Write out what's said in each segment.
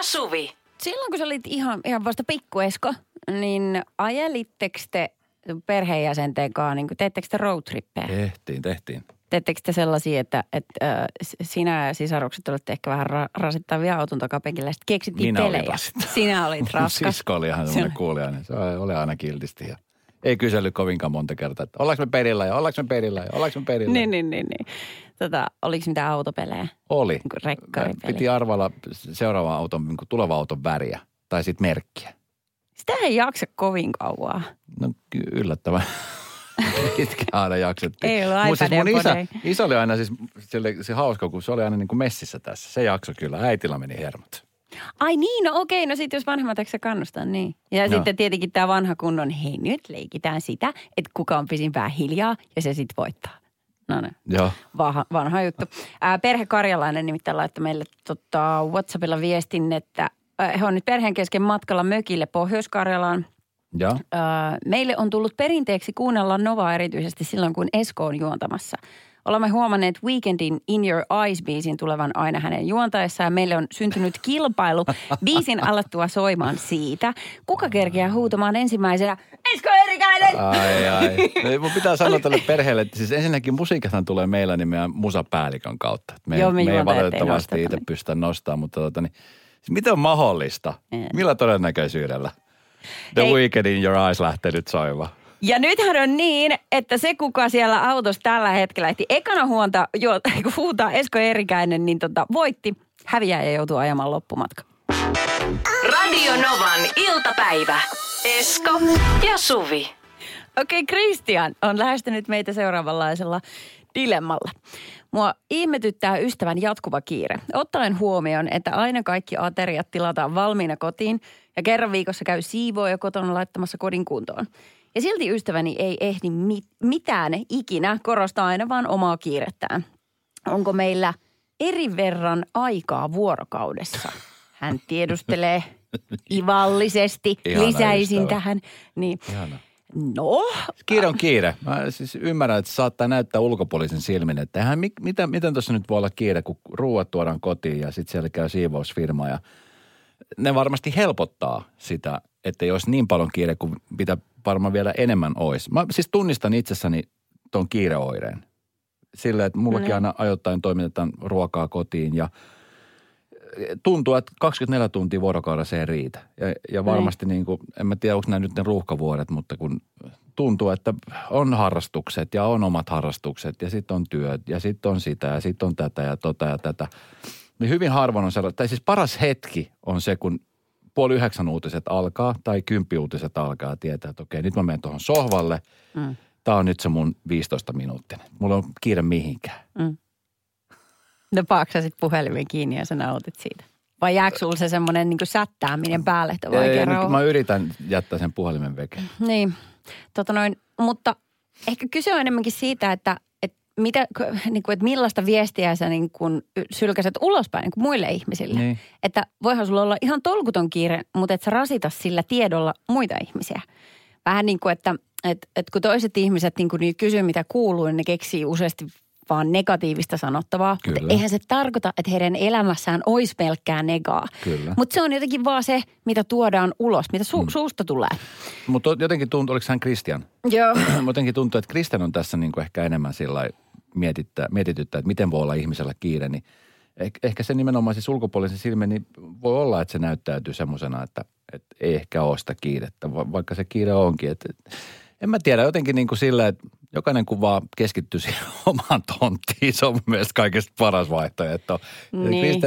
ja Suvi. Silloin kun sä olit ihan, ihan vasta pikkuesko, niin ajelittekö te perheenjäsenten kanssa, niin teettekö te roadtrippejä? Tehtiin, tehtiin. Teettekö te sellaisia, että, että äh, sinä ja sisarukset olette ehkä vähän ra- rasittavia auton takapenkillä ja sitten keksittiin Minä olin pelejä? rasittava. Sinä olit raskas. Sisko oli ihan Se semmoinen kuulijainen. Se oli aina kiltisti ja ei kysellyt kovinkaan monta kertaa, että ollaanko me perillä ja ollaanko me perillä ja ollaanko me perillä. Niin, niin, niin. niin. Tota, oliko mitään autopelejä? Oli. Niin kuin rekkaripeli. Piti arvalla seuraavan auton, niin tulevan auton väriä tai sitten merkkiä. Sitä ei jaksa kovin kauan. No yllättävän. Pitkään aina jaksettiin. Ei ollut siis mun isä, isä oli aina siis, se, oli, se hauska, kun se oli aina niin kuin messissä tässä. Se jakso kyllä. Äitillä meni hermot. Ai niin, no okei, no sitten jos vanhemmat eikö kannustaa, niin. Ja Joo. sitten tietenkin tämä vanha kunnon, hei nyt leikitään sitä, että kuka on pisimpään hiljaa ja se sitten voittaa. No niin. Joo. Vanha, vanha juttu. Ää, perhe Karjalainen nimittäin laittoi meille tota, WhatsAppilla viestin, että ää, he on nyt perheen kesken matkalla mökille Pohjois-Karjalaan. Ja. Ää, meille on tullut perinteeksi kuunnella Novaa erityisesti silloin, kun Esko on juontamassa. Olemme huomanneet Weekendin In Your Eyes-biisin tulevan aina hänen juontaessaan. ja Meille on syntynyt kilpailu biisin alettua soimaan siitä. Kuka kerkeää huutamaan ensimmäisenä Esko Erikäinen? Ai ai. No, mun pitää sanoa tälle perheelle, että siis ensinnäkin musiikathan tulee meillä niin meidän musapäällikön kautta. Me, Joo, me me ei valitettavasti itse niin. pystytä nostamaan, mutta tota, niin, siis miten on mahdollista? Millä todennäköisyydellä? The Ei. Weekend in Your Eyes lähtee nyt soimaan. Ja nythän on niin, että se kuka siellä autossa tällä hetkellä ehti ekana huonta, jo, huutaa Esko Erikäinen, niin tota, voitti. Häviäjä joutuu ajamaan loppumatka. Radio Novan iltapäivä. Esko ja Suvi. Okei, Christian on lähestynyt meitä seuraavanlaisella dilemmalla. Mua ihmetyttää ystävän jatkuva kiire. Ottaen huomioon, että aina kaikki ateriat tilataan valmiina kotiin ja kerran viikossa käy siivooja kotona laittamassa kodin kuntoon. Ja silti ystäväni ei ehdi mit- mitään ikinä, korostaa aina vaan omaa kiirettään. Onko meillä eri verran aikaa vuorokaudessa? Hän tiedustelee ivallisesti. Ihana Lisäisin ystävä. tähän. Niin. Ihana. No, Kiire on kiire. Mä siis ymmärrän, että saattaa näyttää ulkopuolisen silmin, että eihän, mi- mitä, miten tuossa nyt voi olla kiire, kun ruuat tuodaan kotiin ja sitten siellä käy siivousfirma ja ne varmasti helpottaa sitä, että jos niin paljon kiire kuin mitä varmaan vielä enemmän olisi. Mä siis tunnistan itsessäni tuon kiireoireen. Sillä, että mullakin No. aina ajoittain toimitetaan ruokaa kotiin ja tuntuu, että 24 tuntia vuorokaudessa ei riitä. Ja, ja varmasti niin kuin, en mä tiedä, onko nämä nyt ne ruuhkavuodet, mutta kun tuntuu, että on harrastukset ja on omat harrastukset ja sitten on työt ja sitten on sitä ja sitten on tätä ja tota ja tätä. Niin hyvin harvoin on sellainen, tai siis paras hetki on se, kun puoli yhdeksän uutiset alkaa tai kymppi uutiset alkaa tietää, että okei, nyt mä menen tuohon sohvalle. Mm. Tämä on nyt se mun 15 minuuttinen. Mulla on kiire mihinkään. no paaksasit puhelimen kiinni ja sä nautit siitä. Vai jääkö sulla se semmoinen niin sättääminen päälle, että Ei, vaikea nyt mä yritän jättää sen puhelimen veke. Niin, tota noin, mutta ehkä kyse on enemmänkin siitä, että, mitä, niin kuin, että millaista viestiä sä niin kuin sylkäset ulospäin niin kuin muille ihmisille. Niin. Että voihan sulla olla ihan tolkuton kiire, mutta et sä rasita sillä tiedolla muita ihmisiä. Vähän niin kuin, että, että, että kun toiset ihmiset niin kuin kysyy, mitä kuuluu, niin ne keksii useasti vaan negatiivista sanottavaa. Mutta Kyllä. eihän se tarkoita, että heidän elämässään olisi pelkkää negaa. Mutta se on jotenkin vaan se, mitä tuodaan ulos, mitä su- Mm. suusta tulee. Mutta jotenkin tuntuu, oliko hän Christian? Joo. jotenkin tuntuu, että Christian on tässä niin kuin ehkä enemmän sillä mietittää, mietityttää, että miten voi olla ihmisellä kiire. Niin eh- ehkä se nimenomaan siis ulkopuolisen silmin, niin voi olla, että se näyttäytyy semmoisena, että, että ei ehkä ole sitä kiirettä, va- vaikka se kiire onkin. Että, en mä tiedä, jotenkin niin kuin sillä, että jokainen kun vaan keskittyy siihen omaan tonttiin, se on mun mielestä kaikista paras vaihtoehto. Niin.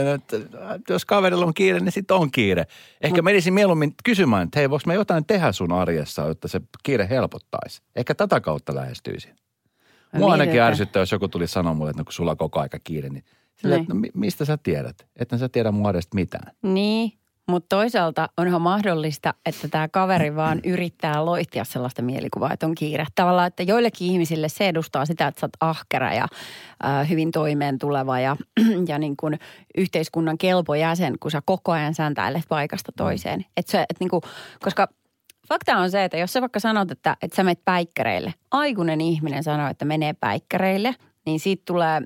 Jos kaverilla on kiire, niin sitten on kiire. Ehkä Mut. menisin mieluummin kysymään, että hei, voiko me jotain tehdä sun arjessa, jotta se kiire helpottaisi. Ehkä tätä kautta lähestyisin. Mua ainakin ärsyttää, jos joku tuli sanoa mulle, että no, kun sulla on koko aika kiire, niin sillä, Niin. että no, mi- mistä sä tiedät? Että sä tiedä mun arjesta mitään. Niin, mutta toisaalta onhan mahdollista, että tämä kaveri vaan yrittää loihtia sellaista mielikuvaa, että on kiire. Tavallaan, että joillekin ihmisille se edustaa sitä, että sä oot ahkera ja äh, hyvin toimeen tuleva ja, ja niin kuin yhteiskunnan kelpo jäsen, kun sä koko ajan säntäilet paikasta toiseen. Et se, et niin kuin, koska fakta on se, että jos sä vaikka sanot, että, että sä menet päikkäreille, aikuinen ihminen sanoo, että menee päikkäreille, niin siitä tulee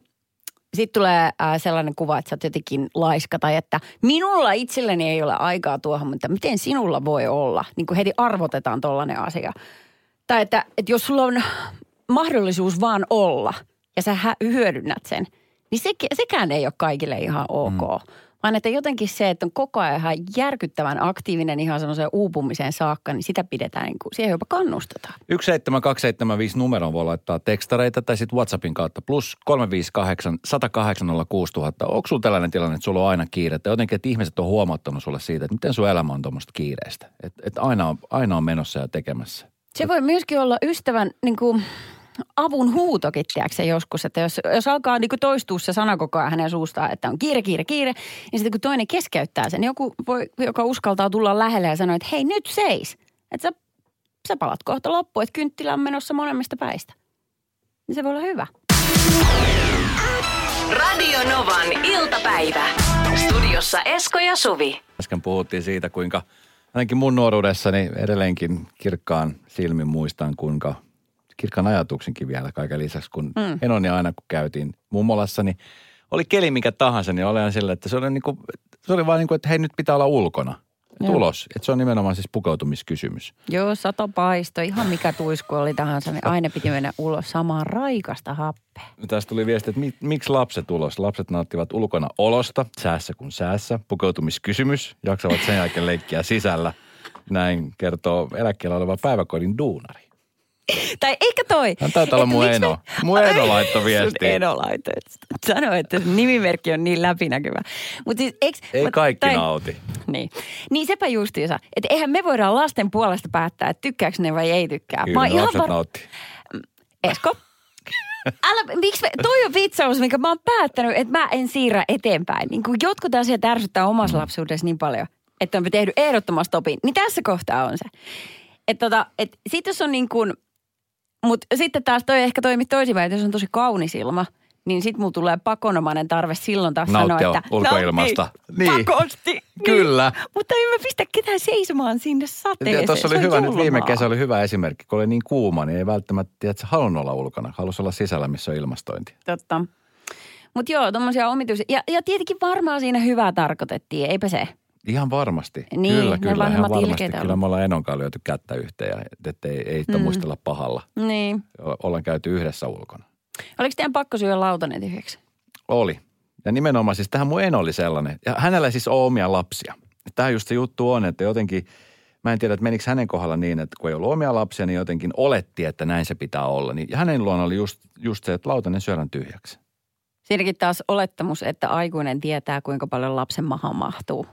sitten tulee äh, sellainen kuva, että sä oot jotenkin laiska tai että minulla itselleni ei ole aikaa tuohon, mutta miten sinulla voi olla? Niin kuin heti arvotetaan tollainen asia. Tai että, että jos sulla on mahdollisuus vaan olla ja sä hyödynnät sen, niin se, sekään ei ole kaikille ihan ok. Mm. Vaan että jotenkin se, että on koko ajan ihan järkyttävän aktiivinen ihan semmoiseen uupumiseen saakka, niin sitä pidetään, niin kuin, siihen jopa kannustetaan. 17275 numeron voi laittaa tekstareita tai sitten WhatsAppin kautta plus 358 108 6000. Onko sulla tällainen tilanne, että sulla on aina kiire? Tai jotenkin, että ihmiset on huomattanut sulle siitä, että miten sun elämä on tuommoista kiireistä? Että et aina, on, aina on menossa ja tekemässä. Se voi myöskin olla ystävän niin kuin, avun huutokin, tiedätkö joskus, että jos, jos alkaa niin kuin toistua se sana koko ajan hänen suustaan, että on kiire, kiire, kiire, niin sitten kun toinen keskeyttää sen, niin joku voi, joka uskaltaa tulla lähelle ja sanoa, että hei nyt seis, että sä, sä palat kohta loppuun, että kynttilä on menossa molemmista päistä. Niin se voi olla hyvä. Radio Novan iltapäivä. Studiossa Esko ja Suvi. Äsken puhuttiin siitä, kuinka ainakin mun nuoruudessani edelleenkin kirkkaan silmin muistan, kuinka kirkkaan ajatuksenkin vielä kaiken lisäksi, kun mm. enoni aina kun käytiin mummolassa, niin oli keli mikä tahansa, niin aina sillä, että se oli, niin kuin, se oli vaan niin kuin, että hei nyt pitää olla ulkona. Joo. Tulos. Että se on nimenomaan siis pukeutumiskysymys. Joo, sato paisto. Ihan mikä tuisku oli tahansa, niin aina piti mennä ulos samaan raikasta happea. Tästä tuli viesti, että mi, miksi lapset ulos? Lapset nauttivat ulkona olosta, säässä kuin säässä. Pukeutumiskysymys. Jaksavat sen jälkeen leikkiä sisällä. Näin kertoo eläkkeellä oleva päiväkodin duunari. Tai ehkä toi. Hän taitaa olla mun eno. Me... Mun eno laittoi viestiä. Eno laittoi. Sano, että nimimerkki on niin läpinäkyvä. Mut siis, eks, Ei mut, kaikki tai, nauti. Niin. Niin sepä justiinsa. Että eihän me voida lasten puolesta päättää, että tykkääkö ne vai ei tykkää. Kyllä, mä lapset var... nautti. Esko? Älä, miksi me, toi on vitsaus, minkä mä oon päättänyt, että mä en siirrä eteenpäin. Niin kun jotkut asiat ärsyttää omassa mm. lapsuudessa niin paljon, että on tehnyt ehdottomasti stopin. Niin tässä kohtaa on se. Että tota, et sit jos on niin kuin – mutta sitten taas toi ehkä toimii toisinpäin, että jos on tosi kaunis ilma, niin sitten mulla tulee pakonomainen tarve silloin taas Nauttia sanoa, että ulkoilmasta. Niin, pakosti. Niin. Kyllä. Mutta en mä pistä ketään seisomaan sinne sateeseen. Tuossa oli hyvä, nyt viime kesä oli hyvä esimerkki, kun oli niin kuuma, niin ei välttämättä, tiedätkö, halunnut olla ulkona. Halusi olla sisällä, missä on ilmastointi. Totta. Mutta joo, tuommoisia omituisia. Ja, ja tietenkin varmaan siinä hyvää tarkoitettiin, eipä se. Ihan varmasti. Niin, kyllä, kyllä. Ihan varmasti. ilkeitä Kyllä me ollaan Enonkaan lyöty kättä yhteen ja että ei, ei Mm. muistella pahalla. Niin. Ollaan käyty yhdessä ulkona. Oliko teidän pakko syödä lautanen tyhjäksi? Oli. Ja nimenomaan siis tähän mun eno oli sellainen. Ja hänellä siis on omia lapsia. Tämä just se juttu on, että jotenkin, mä en tiedä, että menikö hänen kohdalla niin, että kun ei ollut omia lapsia, niin jotenkin oletti, että näin se pitää olla. Niin, ja hänen luona oli just, just se, että lautanen syödään tyhjäksi. Siinäkin taas olettamus, että aikuinen tietää, kuinka paljon lapsen mahaan mahtuu.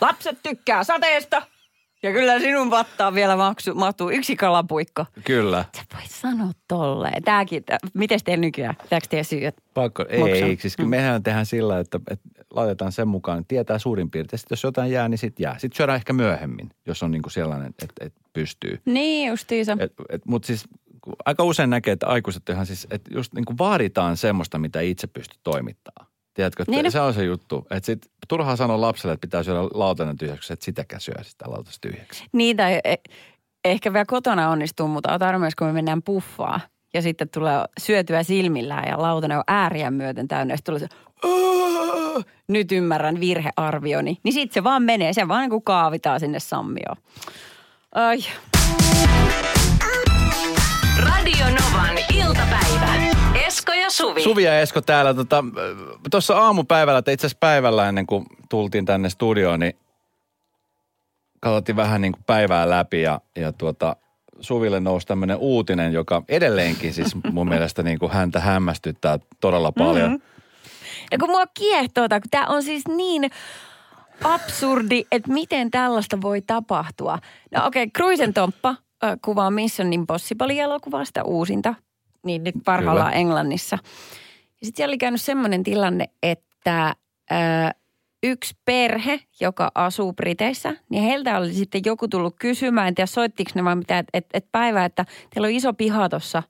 Lapset tykkää sateesta. Ja kyllä sinun vattaan vielä maksu, mahtuu yksi kalapuikko. Kyllä. Sä voit sanoa tolleen. Tääkin, miten teillä nykyään? Pitääkö teidän syödä? Pakko, Maksaa. ei, siis kyllä mehän tehdään sillä, että, että laitetaan sen mukaan, että tietää suurin piirtein. Sitten jos jotain jää, niin sitten jää. Sitten syödään ehkä myöhemmin, jos on niin kuin sellainen, että, että pystyy. Niin justiinsa. Mutta siis aika usein näkee, että aikuiset ihan siis, että just niin kuin vaaditaan semmoista, mitä itse pystyy toimittamaan. Tiedätkö, että Niin, se on se juttu. Että sit turhaa sanoa lapselle, että pitää syödä lautanen tyhjäksi, että sitäkään syö sitä lautasta tyhjäksi. Niin, tai e- ehkä vielä kotona onnistuu, mutta otan myös, kun me mennään puffaa. Ja sitten tulee syötyä silmillään ja lautanen on ääriä myöten täynnä. Ja tulee se, "Öö, nyt ymmärrän virhearvioni. Niin sitten se vaan menee, se vaan niin kuin kaavitaan sinne sammioon. Ai, Radio Novan iltapäivä. Esko ja Suvi. Suvi ja Esko täällä. Tuossa tota, tuossa aamupäivällä, tai itse asiassa päivällä ennen kuin tultiin tänne studioon, niin katsottiin vähän niin kuin päivää läpi ja, ja tuota, Suville nousi tämmöinen uutinen, joka edelleenkin siis mun mielestä niin kuin häntä hämmästyttää todella paljon. Mm-hmm. Ja kun mua kiehtoo, kun tämä on siis niin absurdi, että miten tällaista voi tapahtua. No okei, okay, Cruisen Tomppa äh, kuvaa Mission Impossible-elokuvaa, sitä uusinta, niin nyt parhaillaan Kyllä. Englannissa. Ja sitten siellä oli käynyt semmoinen tilanne, että äh, yksi perhe, joka asuu Briteissä, niin heiltä oli sitten joku tullut kysymään, en tiedä soittiko ne vai mitä, että et, et päivä, että teillä on iso piha tuossa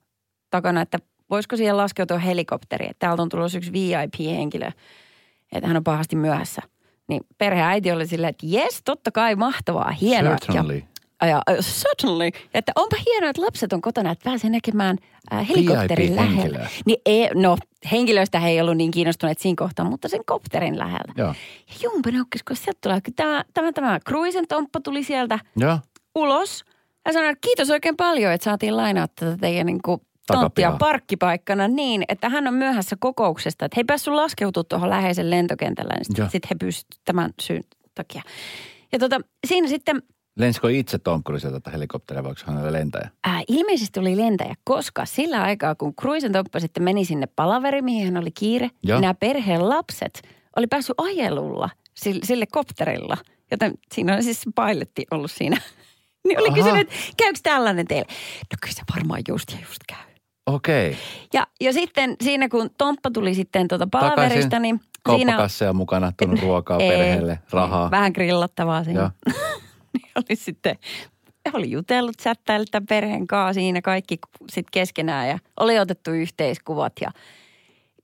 takana, että voisiko siihen laskeutua helikopteri, että täältä on tulossa yksi VIP-henkilö, että hän on pahasti myöhässä. Niin perheäiti oli silleen, että jes, totta kai mahtavaa, hienoa. Certainly. Ja, Ja, uh, certainly. Että onpa hienoa, että lapset on kotona, että pääsee näkemään äh, helikopterin lähellä. VIP-henkilöä. Niin ei, no, henkilöistä he ei ollut niin kiinnostuneet siinä kohtaa, mutta sen kopterin lähellä. Joo. Ja jumpa naukkis, kun sieltä tulee, tämä, tämä, tämä Cruisen tomppa tuli sieltä Joo. ulos. Ja sanoi, että kiitos oikein paljon, että saatiin lainaa tätä teidän niin kuin tonttia parkkipaikkana niin, että hän on myöhässä kokouksesta. Että he ei päässyt laskeutumaan tuohon läheisen lentokentällä, niin sitten sit he pystyivät tämän syyn takia. Ja tota, siinä sitten Lensikö itse Tom Cruise tätä helikopteria, vai onko hänellä lentäjä? ää, ilmeisesti oli lentäjä, koska sillä aikaa, kun Cruisen toppa sitten meni sinne palaveri, mihin hän oli kiire, Joo. niin nämä perheen lapset oli päässyt ajelulla sille, sille kopterilla. Joten siinä on siis se pilotti ollut siinä. niin oli Aha. kysynyt, että käykö tällainen teille? No kyllä se varmaan just ja just käy. Okei. Okay. Ja, ja sitten siinä, kun Tomppa tuli sitten tuota palaverista, niin siinä Kauppakasseja mukana, tullut ruokaa Ei, perheelle, rahaa. Vähän grillattavaa siinä. Niin oli sitten, oli jutellut chattaillut tämän perheen kanssa siinä kaikki sitten keskenään ja oli otettu yhteiskuvat ja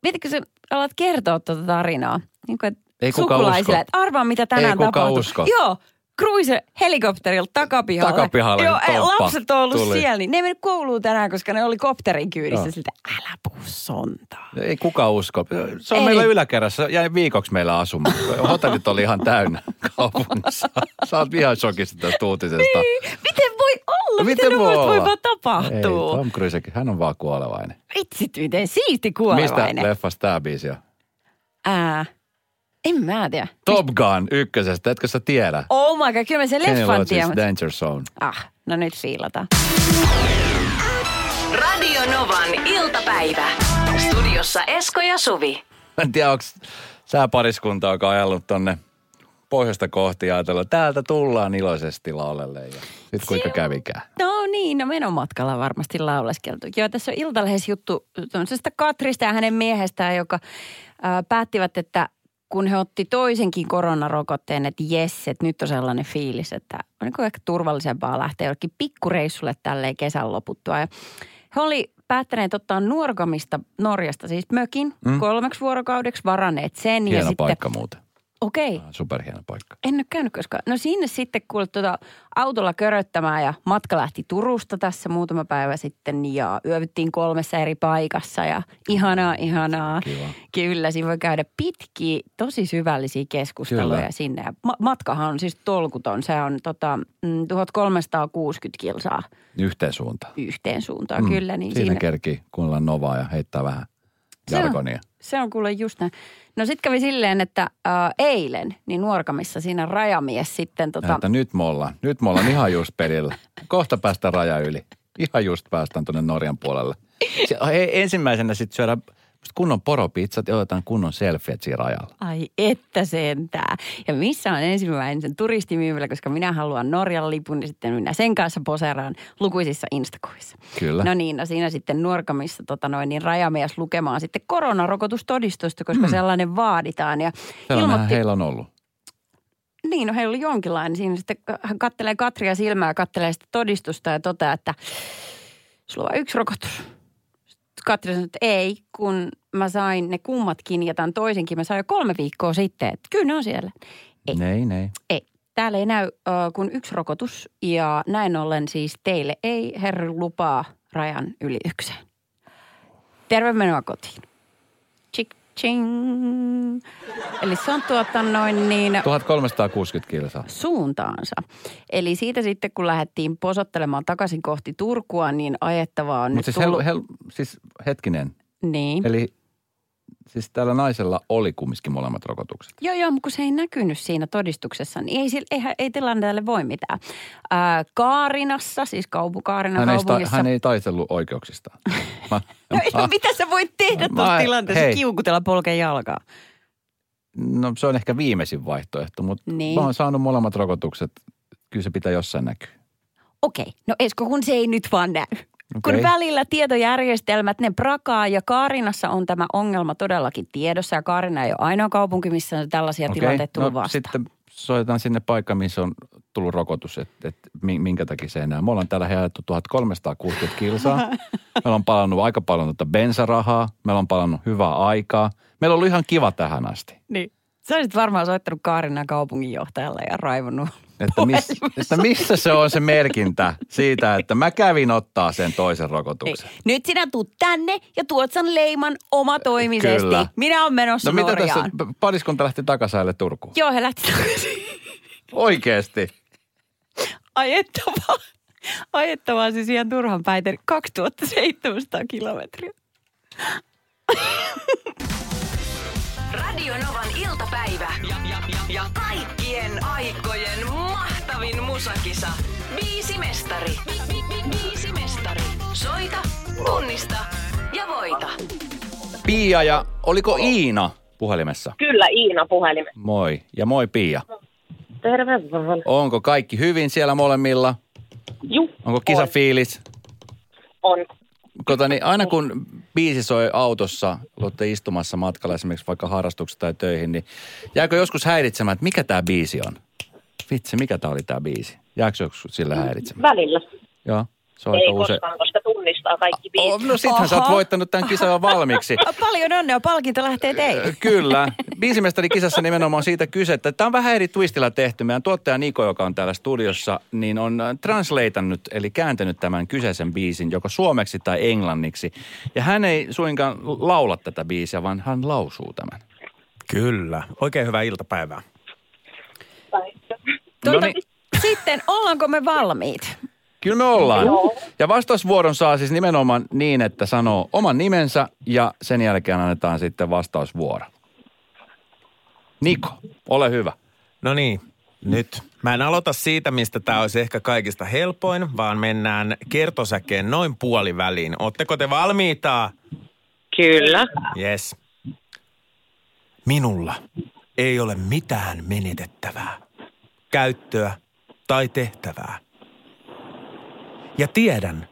mietitkö sä alat kertoa tuota tarinaa? Niin kuin, että Ei kukaan sukulaisille, usko. että arvaa mitä tänään Ei kukaan tapahtui. usko. Joo, Cruise helikopterilta takapihalle. Takapihalle, Joo, ei, toppa lapset on ollut tuli. siellä, niin ne ei mennyt kouluun tänään, koska ne oli kopterin kyydissä. Joo. Siltä, älä puhu sontaa. Ei kukaan usko. Se on Ei. meillä yläkerrassa. Jäi viikoksi meillä asumaan. Hotellit oli ihan täynnä kaupungissa. Sä oot ihan shokissa tästä uutisesta. Miten voi olla? No Miten, miten voi, voi voi olla? vaan Ei, tapahtua? Tom Cruise, hän on vaan kuolevainen. Vitsit, miten siisti Mistä kuolevainen. leffasta tämä biisi on? Ää, en mä tiedä. Top Gun ykkösestä, etkö sä tiedä? Oh my god, kyllä mä sen leffan tiedän. mutta- Danger Zone. Ah, no nyt fiilataan. Radio Novan iltapäivä. Studiossa Esko ja Suvi. Mä en tiedä, onko sä pariskunta, joka on ajellut tonne pohjoista kohti ja ajatellut, että täältä tullaan iloisesti laulelle. Ja sit kuinka kävikään. No niin, no menomatkalla varmasti lauleskeltu. Joo, tässä on Iltalehdessä juttu tämmöisestä Katrista ja hänen miehestään, joka ää, päättivät, että kun he otti toisenkin koronarokotteen, että jes, että nyt on sellainen fiilis, että on niin ehkä turvallisempaa lähteä jollekin pikkureissulle tälleen kesän loputtua. Ja he oli päättäneet ottaa Nuorgamista Norjasta siis mökin mm. kolmeksi vuorokaudeksi, varanneet sen. ja Hieno sitten, paikka muuten. Okei, Superhieno paikka. en ole käynyt koskaan. No sinne sitten kuule tuota autolla köröttämään ja matka lähti Turusta tässä muutama päivä sitten ja yövyttiin kolmessa eri paikassa ja ihanaa, ihanaa. Kiva. Kyllä, siinä voi käydä pitkiä, tosi syvällisiä keskusteluja Kyllä. sinne. Ja ma- matkahan on siis tolkuton. Se on tota, mm, 1360 kilsaa Yhteen suuntaan. yhteen suuntaan, mm. kyllä. Niin siinä, siinä, kerkii kuunnella Novaa ja heittää vähän Se on- jargonia. Se on kuule just näin. No sitten kävi silleen, että äh, eilen, niin Nuorkamissa siinä rajamies sitten tota. Että nyt me ollaan, nyt me ollaan ihan just pelillä. Kohta päästään raja yli. Ihan just päästään tuonne Norjan puolelle. Se, ensimmäisenä sitten syödään kunnon poropizzat ja otetaan kunnon selfiet siinä rajalla. Ai että sentää. Ja missä on ensimmäinen sen turistimyymälä, koska minä haluan Norjan lipun, niin sitten minä sen kanssa poseeraan lukuisissa instakuvissa. Kyllä. No niin, no siinä sitten Nuorkamissa tota noin, niin rajamies lukemaan sitten koronarokotustodistusta, koska mm. sellainen vaaditaan. Ja Sellainenhän ilmoitti, heillä on ollut. niin, no heillä oli jonkinlainen. Siinä sitten hän kattelee Katria silmää, kattelee sitä todistusta ja toteaa, että sulla on yksi rokotus. Katri sanoi, että ei, kun mä sain ne kummatkin ja tämän toisenkin mä sain jo kolme viikkoa sitten. Että kyllä ne on siellä. Ei. Nei, nei. Ei. Täällä ei näy äh, kuin yksi rokotus ja näin ollen siis teille ei herra lupaa rajan ylitykseen. Terve menoa kotiin. Ching. Eli se on tuota noin niin 1360 kilsaa. suuntaansa. Eli siitä sitten kun lähdettiin posottelemaan takaisin kohti Turkua, niin ajettavaa on Mutta nyt siis, tullut. hel, hel, siis hetkinen. Niin. Eli siis tällä naisella oli kumminkin molemmat rokotukset. Joo, joo, mutta kun se ei näkynyt siinä todistuksessa, niin ei, eihän, ei tilanteelle voi mitään. Ää, Kaarinassa, siis kaupu, Kaarinan Hän ei, sta, kaupungissa. hän ei taistellut oikeuksistaan. Mä, No, no, mitä sä voit tehdä Mä- tuossa tilanteessa? hei. Kiukutella polkeen jalkaa. no se on ehkä viimeisin vaihtoehto, mutta Niin. mä oon saanut molemmat rokotukset. Kyllä se pitää jossain näkyä. Okei, no Esko, kun se ei nyt vaan näy. Kun Okei. välillä tietojärjestelmät, ne prakaa ja Kaarinassa on tämä ongelma todellakin tiedossa. Ja Kaarina ei ole ainoa kaupunki, missä on tällaisia Okei, tilanteita tullut no, vastaan. sitten soitetaan sinne paikkaan, missä on tullut rokotus, että et, minkä takia se enää. Me ollaan täällä jaettu 1360 kilsaa. Meillä on palannut aika paljon tuota bensarahaa. Meillä on palannut hyvää aikaa. Meillä on ollut ihan kiva tähän asti. Niin. Sä olisit varmaan soittanut Kaarinan kaupunginjohtajalle ja raivonnut Että, miss, että missä se on se merkintä siitä, että mä kävin ottaa sen toisen Ei. rokotuksen. Nyt sinä tuut tänne ja tuot sen leiman omatoimisesti. Kyllä. Minä olen menossa No mitä Norjaan. tässä, pariskunta lähti takasaille Turkuun? Joo, he lähti takaisin. Oikeesti. Ajettavaa. Ajettavaa siis ihan turhan päiten 2700 kilometriä. Radio Novan iltapäivä. Ja, ja, ja, ja kaikkien aikojen musakisa. Viisi mestari. Vi, vi, vi, viisi mestari. Soita, tunnista ja voita. Pia ja oliko Iina puhelimessa? Kyllä, Iina puhelimen. Moi. Ja moi Pia. Terve vaan. Onko kaikki hyvin siellä molemmilla? Juh, Onko kisafiilis? on. Kota, niin aina kun biisi soi autossa, olette istumassa matkalla esimerkiksi vaikka harrastuksessa tai töihin, niin jääkö joskus häiritsemään, että mikä tämä biisi on? Vitsi, mikä tämä oli tämä biisi? Jääkö sillä häiritsemään? Välillä. Joo, se on Ei aika usein. koskaan, koska tunnistaa kaikki biisit. Oh, no sittenhän sä oot voittanut tämän kisan jo valmiiksi. Paljon onnea, palkinto lähtee teille. Kyllä. Biisimestarikisassa nimenomaan siitä kyse, että tämä on vähän eri twistillä tehty. Meidän tuottaja Niko, joka on täällä studiossa, niin on äh, translateannut, eli kääntänyt tämän kyseisen biisin joko suomeksi tai englanniksi. Ja hän ei suinkaan laula tätä biisiä, vaan hän lausuu tämän. Kyllä. Oikein hyvää iltapäivää. Tuota, niin. Sitten, ollaanko me valmiit? Kyllä me ollaan. Ja vastausvuoron saa siis nimenomaan niin, että sanoo oman nimensä ja sen jälkeen annetaan sitten vastausvuoro. Niko, ole hyvä. No niin, nyt. Mä en aloita siitä, mistä tämä olisi ehkä kaikista helpoin, vaan mennään kertosäkeen noin puoliväliin. Ootteko te valmiita? Kyllä. Yes. Minulla ei ole mitään menetettävää, käyttöä tai tehtävää. Ja tiedän,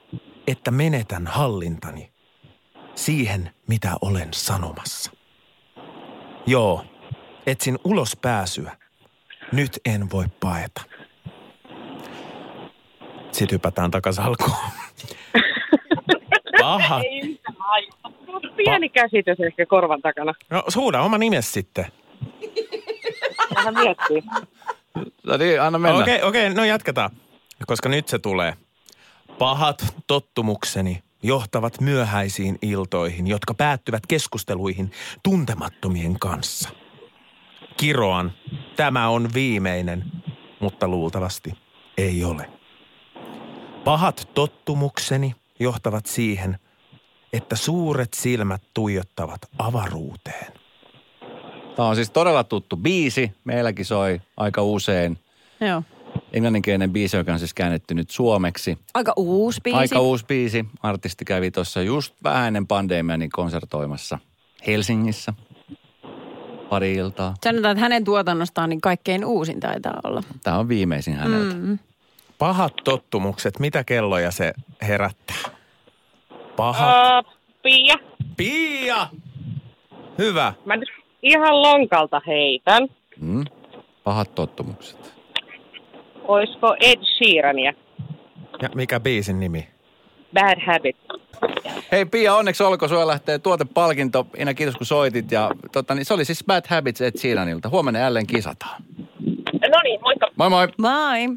että menetän hallintani siihen, mitä olen sanomassa. Joo, etsin ulos pääsyä. Nyt en voi paeta. Sitten hypätään takaisin alkuun. Pahat. Pieni käsitys ehkä korvan takana. No suuda oma nimes sitten. Vähän miettii. No niin, anna mennä. Okei, okei, no jatketaan. Koska nyt se tulee. Pahat tottumukseni johtavat myöhäisiin iltoihin, jotka päättyvät keskusteluihin tuntemattomien kanssa. Kiroan, tämä on viimeinen, mutta luultavasti ei ole. Pahat tottumukseni johtavat siihen, että suuret silmät tuijottavat avaruuteen. Tämä on siis todella tuttu biisi. Meilläkin soi aika usein. Joo. Englanninkielinen biisi, joka on siis käännetty nyt suomeksi. Aika uusi biisi. Aika uusi biisi. Artisti kävi tuossa just vähän ennen pandemiaa niin konsertoimassa Helsingissä. Pari iltaa. Sanotaan, että hänen tuotannostaan niin kaikkein uusin taitaa olla. Tämä on viimeisin häneltä. Mm. Pahat tottumukset, mitä kelloja se herättää? Pahat. Uh, Pia, Pia! Hyvä. mä nyt ihan lonkalta heitän. Mm. Pahat tottumukset. Oisko Ed Sheerania? Ja mikä biisin nimi? Bad Habit. Hei Pia, onneksi olko, sulla lähtee tuotepalkinto. Ina, kiitos kun soitit. Ja, tota, niin, se oli siis Bad Habits Ed Sheeranilta. Huomenna jälleen kisataan. No niin, moikka. Moi moi! Moi.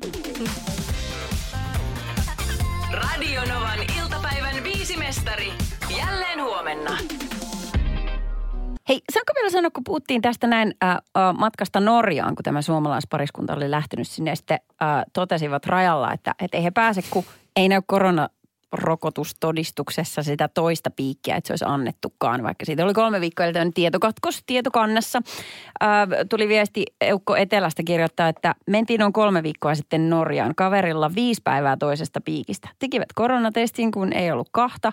Radio Novan iltapäivän viisi mestari. Jälleen huomenna. Hei, saanko vielä sanoa, kun puhuttiin tästä näin äh, äh, matkasta Norjaan, kun tämä suomalaispariskunta oli lähtenyt sinne, ja sitten äh, totesivat rajalla, että, että ei he pääse, kun ei näy koronarokotustodistuksessa sitä toista piikkiä, että se olisi annettukaan, vaikka siitä oli kolme viikkoa edeltänyt tietokatkos tietokannassa. Äh, tuli viesti Eukko Etelästä kirjoittaa, että mentiin noin kolme viikkoa sitten Norjaan kaverilla viisi päivää toisesta piikistä. Tekivät koronatestin, kun ei ollut kahta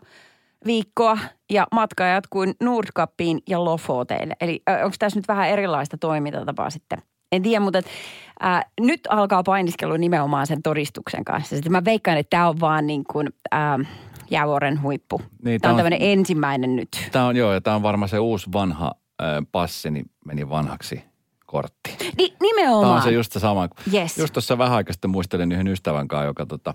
viikkoa ja matka jatkui Nordkappiin ja Lofoteille. Eli onko tässä nyt vähän erilaista toimintatapaa sitten? En tiedä, mutta et, ää, nyt alkaa painiskelu nimenomaan sen todistuksen kanssa. Sitten mä veikkaan, että tämä on vaan niin kuin ää, jäävuoren huippu. Niin, tämä on on- tämmöinen ensimmäinen nyt. Tämä on joo, ja tämä on varmaan se uusi vanha passi, niin meni vanhaksi kortti. Ni, nimenomaan. Tämä on se just se sama. Yes. Just tuossa vähän aikaa sitten muistelin yhden ystävän kanssa, joka tota,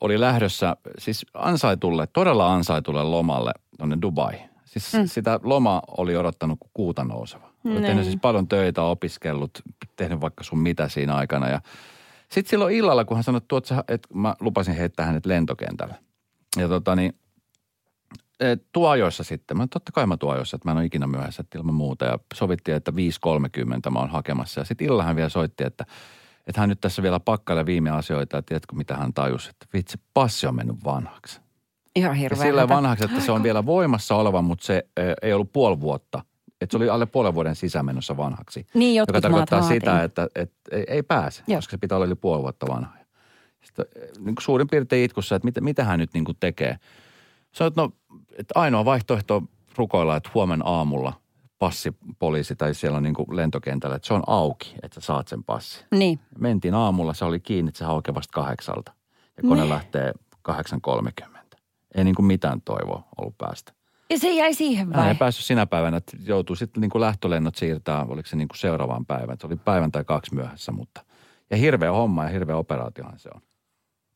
oli lähdössä siis ansaitulle, todella ansaitulle lomalle tuonne Dubai. Siis mm. sitä loma oli odottanut kuin kuuta nouseva. Oli Niin. tehnyt siis paljon töitä, opiskellut, tehnyt vaikka sun mitä siinä aikana ja Sitten silloin illalla, kun hän sanoi, että, että mä lupasin heittää hänet lentokentälle. Ja tota niin, et, tuo ajoissa sitten. Mä totta kai mä tuo ajoissa, että mä en ole ikinä myöhässä että ilman muuta. Ja sovittiin, että 5.30 mä oon hakemassa. Ja sitten illalla hän vielä soitti, että, että hän nyt tässä vielä pakkailee viime asioita. Ja tiedätkö, mitä hän tajusi? Että vitsi, passi on mennyt vanhaksi. Ihan hirveä. sillä vanhaksi, että se on vielä voimassa oleva, mutta se ei ollut puoli vuotta. Että se oli alle puolen vuoden sisämenossa vanhaksi. Niin Joka maat tarkoittaa vaatii. sitä, että, että ei, ei pääse, Joo. koska se pitää olla yli puoli vuotta vanha. Sitten niin suurin piirtein itkussa, että mitä, mitä hän nyt niin kuin tekee. Että no, että ainoa vaihtoehto on rukoilla, että huomenna aamulla passipoliisi tai siellä on niin kuin lentokentällä, että se on auki, että sä saat sen passi. Niin. Mentiin aamulla, se oli kiinni, että se aukeaa vasta kahdeksalta. Ja kone Ne. lähtee 8.30. Ei niin kuin mitään toivoa ollut päästä. Ja se jäi siihen Hän ei vai? päässyt sinä päivänä, että joutui sitten niin kuin lähtölennot siirtää, oliko se niin kuin seuraavaan päivään. Se oli päivän tai kaksi myöhässä, mutta ja hirveä homma ja hirveä operaatiohan se on.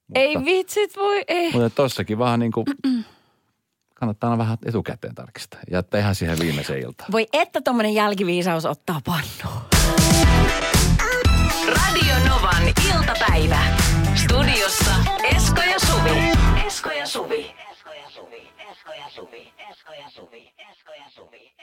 Mutta, Ei vitsit voi, ei. Mutta tossakin vähän niin kuin, kannattaa aina vähän etukäteen tarkistaa. Jättää ihan siihen viimeiseen iltaan. Voi että tommonen jälkiviisaus ottaa pannuun. Radio Novan iltapäivä. Studiossa Esko ja Suvi. Esko ja Suvi. Esko ja Suvi. Esko ja Suvi. Esko ja Suvi. Esko ja Suvi. Esko ja Suvi.